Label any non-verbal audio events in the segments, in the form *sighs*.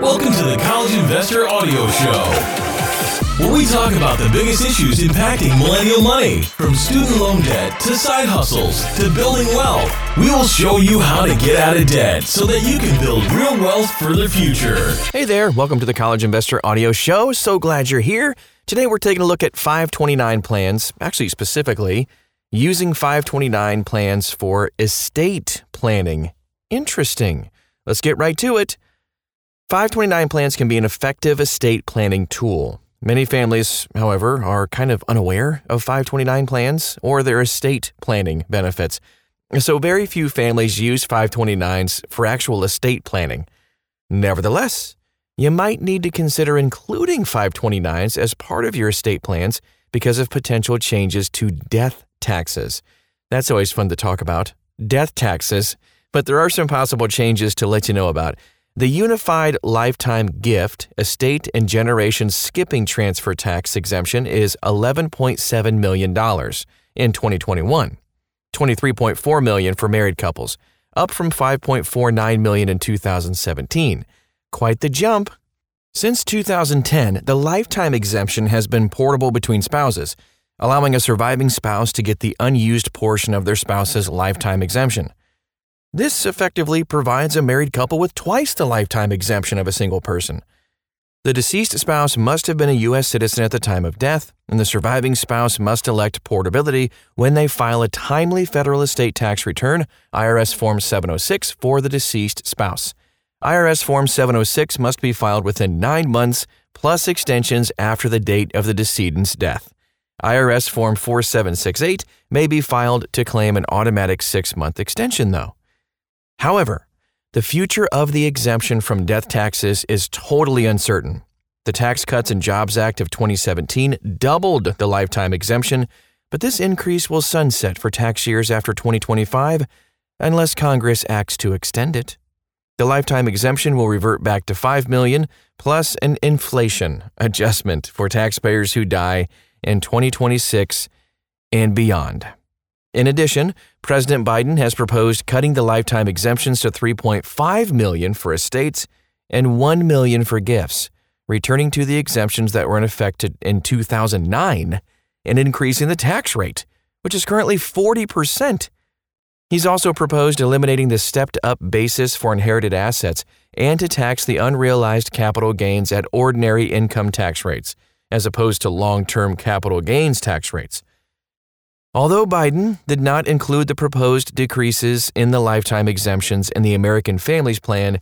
Welcome to the College Investor Audio Show, where we talk about the biggest issues impacting millennial money, from student loan debt to side hustles to building wealth. We will show you how to get out of debt so that you can build real wealth for the future. Hey there, welcome to the College Investor Audio Show. So glad you're here. Today we're taking a look at 529 plans, actually, specifically, using 529 plans for estate planning. Interesting. Let's get right to it. 529 plans can be an effective estate planning tool. Many families, however, are kind of unaware of 529 plans or their estate planning benefits. So, very few families use 529s for actual estate planning. Nevertheless, you might need to consider including 529s as part of your estate plans because of potential changes to death taxes. That's always fun to talk about. Death taxes but there are some possible changes to let you know about. The Unified Lifetime Gift Estate and Generation Skipping Transfer Tax exemption is $11.7 million in 2021, 23.4 million for married couples, up from 5.49 million in 2017. Quite the jump. Since 2010, the lifetime exemption has been portable between spouses, allowing a surviving spouse to get the unused portion of their spouse's lifetime exemption. This effectively provides a married couple with twice the lifetime exemption of a single person. The deceased spouse must have been a U.S. citizen at the time of death, and the surviving spouse must elect portability when they file a timely federal estate tax return, IRS Form 706, for the deceased spouse. IRS Form 706 must be filed within nine months plus extensions after the date of the decedent's death. IRS Form 4768 may be filed to claim an automatic six month extension, though. However, the future of the exemption from death taxes is totally uncertain. The Tax Cuts and Jobs Act of 2017 doubled the lifetime exemption, but this increase will sunset for tax years after 2025 unless Congress acts to extend it. The lifetime exemption will revert back to 5 million plus an inflation *laughs* adjustment for taxpayers who die in 2026 and beyond. In addition, President Biden has proposed cutting the lifetime exemptions to 3.5 million for estates and 1 million for gifts, returning to the exemptions that were in effect in 2009 and increasing the tax rate, which is currently 40%. He's also proposed eliminating the stepped up basis for inherited assets and to tax the unrealized capital gains at ordinary income tax rates, as opposed to long term capital gains tax rates. Although Biden did not include the proposed decreases in the lifetime exemptions in the American Families Plan,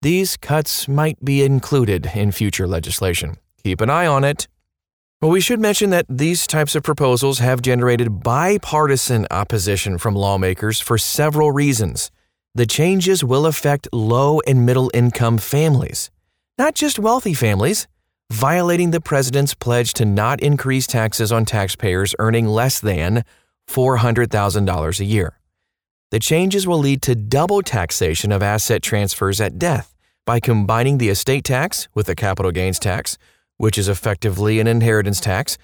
these cuts might be included in future legislation. Keep an eye on it. Well, we should mention that these types of proposals have generated bipartisan opposition from lawmakers for several reasons. The changes will affect low and middle income families, not just wealthy families, violating the president's pledge to not increase taxes on taxpayers earning less than $400,000 a year. The changes will lead to double taxation of asset transfers at death by combining the estate tax with the capital gains tax, which is effectively an inheritance tax.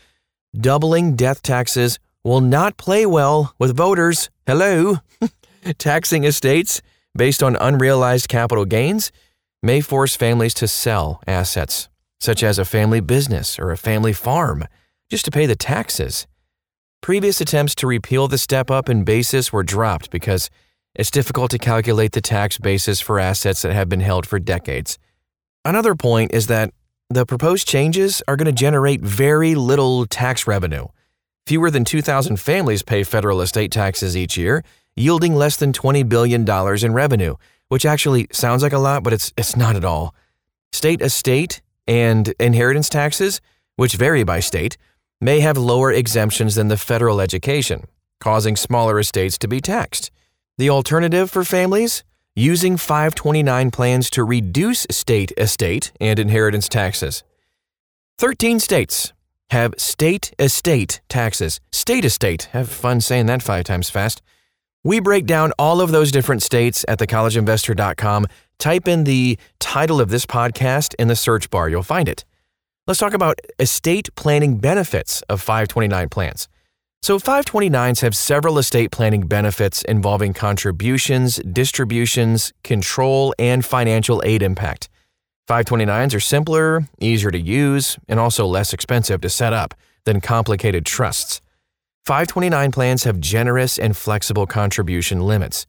Doubling death taxes will not play well with voters. Hello! *laughs* Taxing estates based on unrealized capital gains may force families to sell assets such as a family business or a family farm, just to pay the taxes. Previous attempts to repeal the step up in basis were dropped because it's difficult to calculate the tax basis for assets that have been held for decades. Another point is that the proposed changes are going to generate very little tax revenue. Fewer than 2,000 families pay federal estate taxes each year, yielding less than $20 billion in revenue, which actually sounds like a lot, but it's, it's not at all. State estate and inheritance taxes, which vary by state, may have lower exemptions than the federal education, causing smaller estates to be taxed. The alternative for families? Using 529 plans to reduce state estate and inheritance taxes. 13 states have state estate taxes. State estate. Have fun saying that five times fast. We break down all of those different states at thecollegeinvestor.com Type in the title of this podcast in the search bar, you'll find it. Let's talk about estate planning benefits of 529 plans. So, 529s have several estate planning benefits involving contributions, distributions, control, and financial aid impact. 529s are simpler, easier to use, and also less expensive to set up than complicated trusts. 529 plans have generous and flexible contribution limits.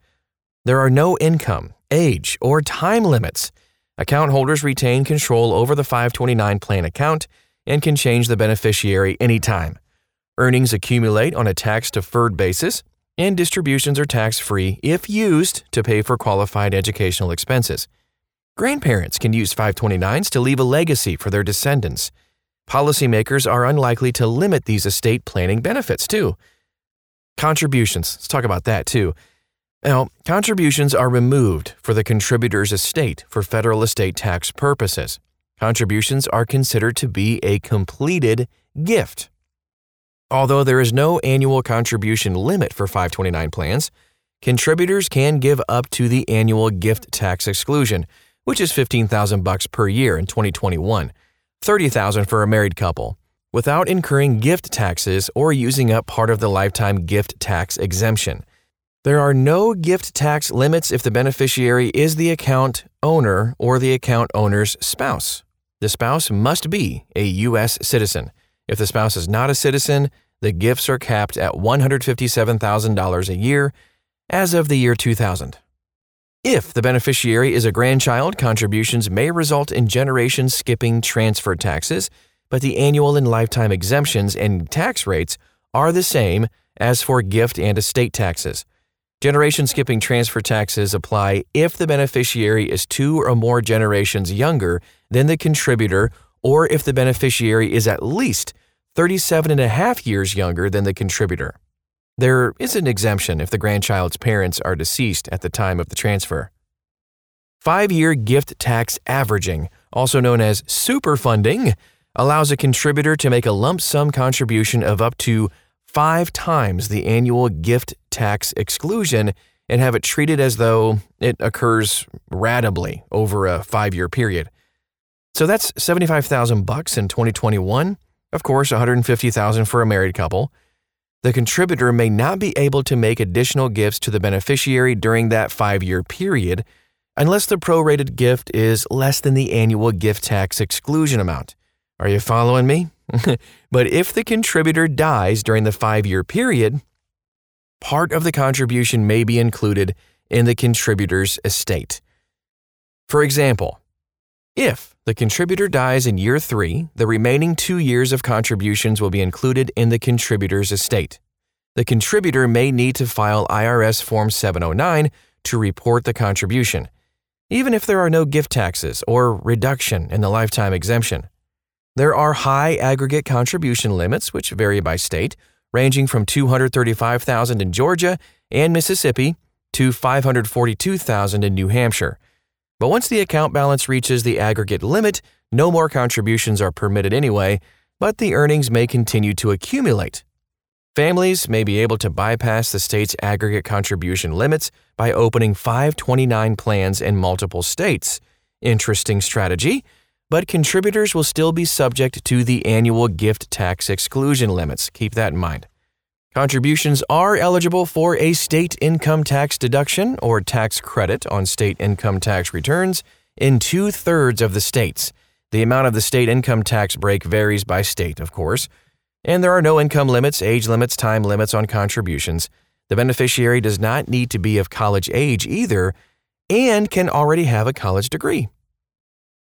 There are no income, age, or time limits. Account holders retain control over the 529 plan account and can change the beneficiary anytime. Earnings accumulate on a tax deferred basis, and distributions are tax free if used to pay for qualified educational expenses. Grandparents can use 529s to leave a legacy for their descendants. Policymakers are unlikely to limit these estate planning benefits, too. Contributions, let's talk about that too. Now, contributions are removed for the contributor's estate for federal estate tax purposes. Contributions are considered to be a completed gift. Although there is no annual contribution limit for 529 plans, contributors can give up to the annual gift tax exclusion, which is 15,000 bucks per year in 2021, 30,000 for a married couple, without incurring gift taxes or using up part of the lifetime gift tax exemption. There are no gift tax limits if the beneficiary is the account owner or the account owner's spouse. The spouse must be a U.S. citizen. If the spouse is not a citizen, the gifts are capped at $157,000 a year as of the year 2000. If the beneficiary is a grandchild, contributions may result in generation skipping transfer taxes, but the annual and lifetime exemptions and tax rates are the same as for gift and estate taxes. Generation skipping transfer taxes apply if the beneficiary is two or more generations younger than the contributor or if the beneficiary is at least 37 and a half years younger than the contributor. There is an exemption if the grandchild's parents are deceased at the time of the transfer. Five year gift tax averaging, also known as superfunding, allows a contributor to make a lump sum contribution of up to five times the annual gift tax exclusion and have it treated as though it occurs ratably over a five year period. So that's 75,000 bucks in 2021. Of course, 150,000 for a married couple. The contributor may not be able to make additional gifts to the beneficiary during that 5-year period unless the prorated gift is less than the annual gift tax exclusion amount. Are you following me? *laughs* but if the contributor dies during the 5-year period, part of the contribution may be included in the contributor's estate. For example, if the contributor dies in year three, the remaining two years of contributions will be included in the contributor's estate. The contributor may need to file IRS Form 709 to report the contribution, even if there are no gift taxes or reduction in the lifetime exemption. There are high aggregate contribution limits, which vary by state, ranging from 235,000 in Georgia and Mississippi to 542,000 in New Hampshire. But once the account balance reaches the aggregate limit, no more contributions are permitted anyway, but the earnings may continue to accumulate. Families may be able to bypass the state's aggregate contribution limits by opening 529 plans in multiple states. Interesting strategy, but contributors will still be subject to the annual gift tax exclusion limits. Keep that in mind. Contributions are eligible for a state income tax deduction or tax credit on state income tax returns in two thirds of the states. The amount of the state income tax break varies by state, of course, and there are no income limits, age limits, time limits on contributions. The beneficiary does not need to be of college age either and can already have a college degree.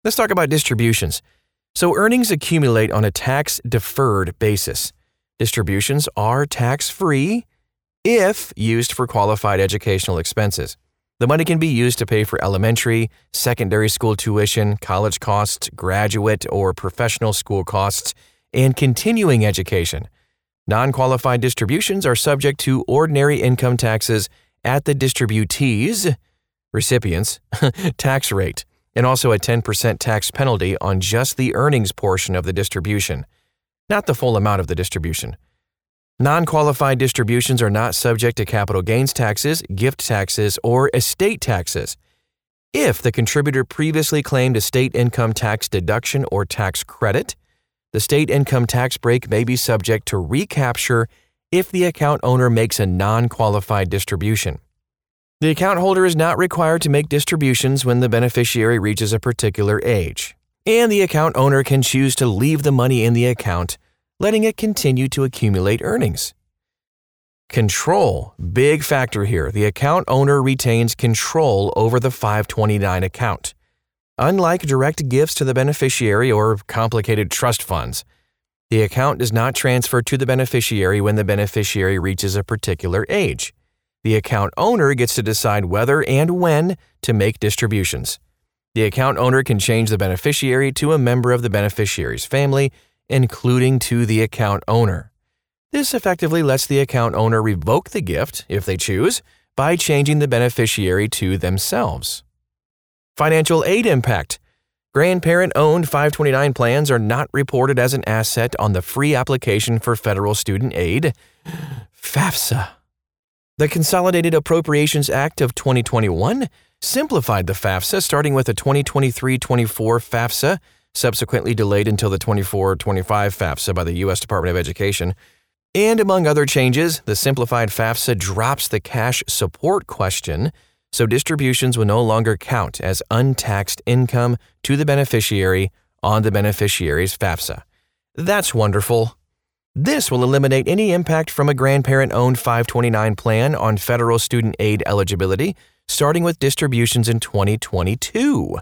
Let's talk about distributions. So, earnings accumulate on a tax deferred basis. Distributions are tax free if used for qualified educational expenses. The money can be used to pay for elementary, secondary school tuition, college costs, graduate or professional school costs, and continuing education. Non qualified distributions are subject to ordinary income taxes at the distributee's recipients *laughs* tax rate and also a 10% tax penalty on just the earnings portion of the distribution not the full amount of the distribution. Non qualified distributions are not subject to capital gains taxes, gift taxes, or estate taxes. If the contributor previously claimed a state income tax deduction or tax credit, the state income tax break may be subject to recapture if the account owner makes a non qualified distribution. The account holder is not required to make distributions when the beneficiary reaches a particular age, and the account owner can choose to leave the money in the account, letting it continue to accumulate earnings. Control, big factor here. The account owner retains control over the 529 account. Unlike direct gifts to the beneficiary or complicated trust funds, the account does not transfer to the beneficiary when the beneficiary reaches a particular age. The account owner gets to decide whether and when to make distributions. The account owner can change the beneficiary to a member of the beneficiary's family, including to the account owner. This effectively lets the account owner revoke the gift, if they choose, by changing the beneficiary to themselves. Financial aid impact. Grandparent owned 529 plans are not reported as an asset on the free application for federal student aid, *sighs* FAFSA. The Consolidated Appropriations Act of 2021 simplified the FAFSA, starting with the 2023 24 FAFSA, subsequently delayed until the 24 25 FAFSA by the U.S. Department of Education. And among other changes, the simplified FAFSA drops the cash support question, so distributions will no longer count as untaxed income to the beneficiary on the beneficiary's FAFSA. That's wonderful. This will eliminate any impact from a grandparent owned 529 plan on federal student aid eligibility, starting with distributions in 2022.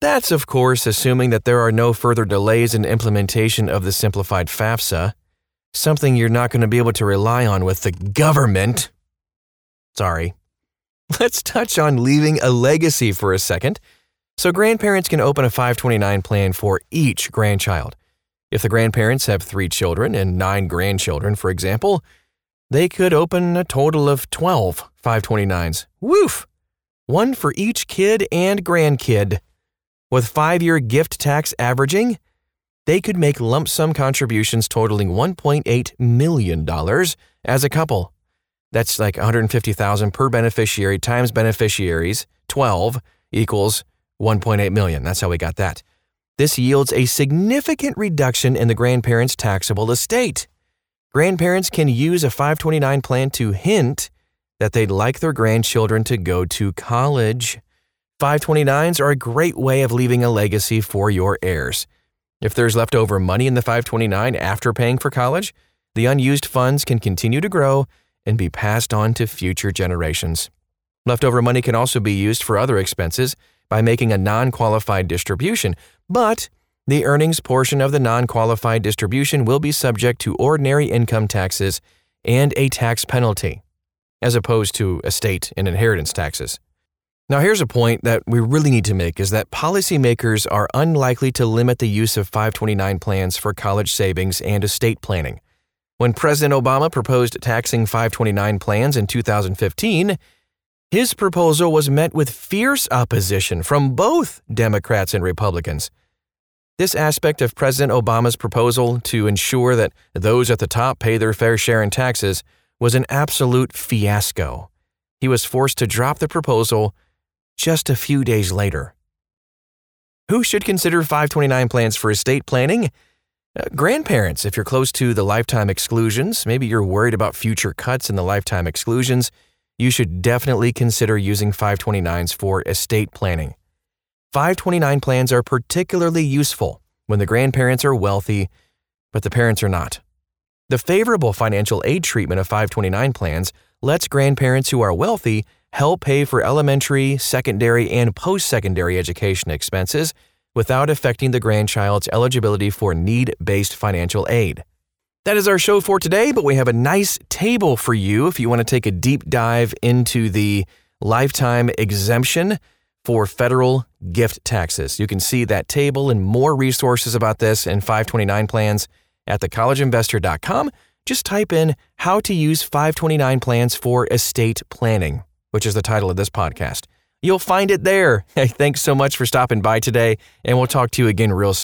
That's, of course, assuming that there are no further delays in implementation of the simplified FAFSA, something you're not going to be able to rely on with the government. Sorry. *laughs* Let's touch on leaving a legacy for a second. So, grandparents can open a 529 plan for each grandchild. If the grandparents have three children and nine grandchildren, for example, they could open a total of 12 529s. Woof! One for each kid and grandkid. With five year gift tax averaging, they could make lump sum contributions totaling $1.8 million as a couple. That's like 150,000 per beneficiary times beneficiaries, 12 equals 1.8 million. That's how we got that. This yields a significant reduction in the grandparents' taxable estate. Grandparents can use a 529 plan to hint that they'd like their grandchildren to go to college. 529s are a great way of leaving a legacy for your heirs. If there's leftover money in the 529 after paying for college, the unused funds can continue to grow and be passed on to future generations. Leftover money can also be used for other expenses by making a non qualified distribution, but the earnings portion of the non qualified distribution will be subject to ordinary income taxes and a tax penalty, as opposed to estate and inheritance taxes. Now, here's a point that we really need to make is that policymakers are unlikely to limit the use of 529 plans for college savings and estate planning. When President Obama proposed taxing 529 plans in 2015, his proposal was met with fierce opposition from both Democrats and Republicans. This aspect of President Obama's proposal to ensure that those at the top pay their fair share in taxes was an absolute fiasco. He was forced to drop the proposal just a few days later. Who should consider 529 plans for estate planning? Uh, grandparents, if you're close to the lifetime exclusions, maybe you're worried about future cuts in the lifetime exclusions you should definitely consider using 529s for estate planning. 529 plans are particularly useful when the grandparents are wealthy, but the parents are not. The favorable financial aid treatment of 529 plans lets grandparents who are wealthy help pay for elementary, secondary, and post secondary education expenses without affecting the grandchild's eligibility for need based financial aid. That is our show for today, but we have a nice table for you if you want to take a deep dive into the lifetime exemption for federal gift taxes. You can see that table and more resources about this and 529 plans at thecollegeinvestor.com. Just type in how to use 529 plans for estate planning, which is the title of this podcast. You'll find it there. *laughs* Hey, thanks so much for stopping by today, and we'll talk to you again real soon.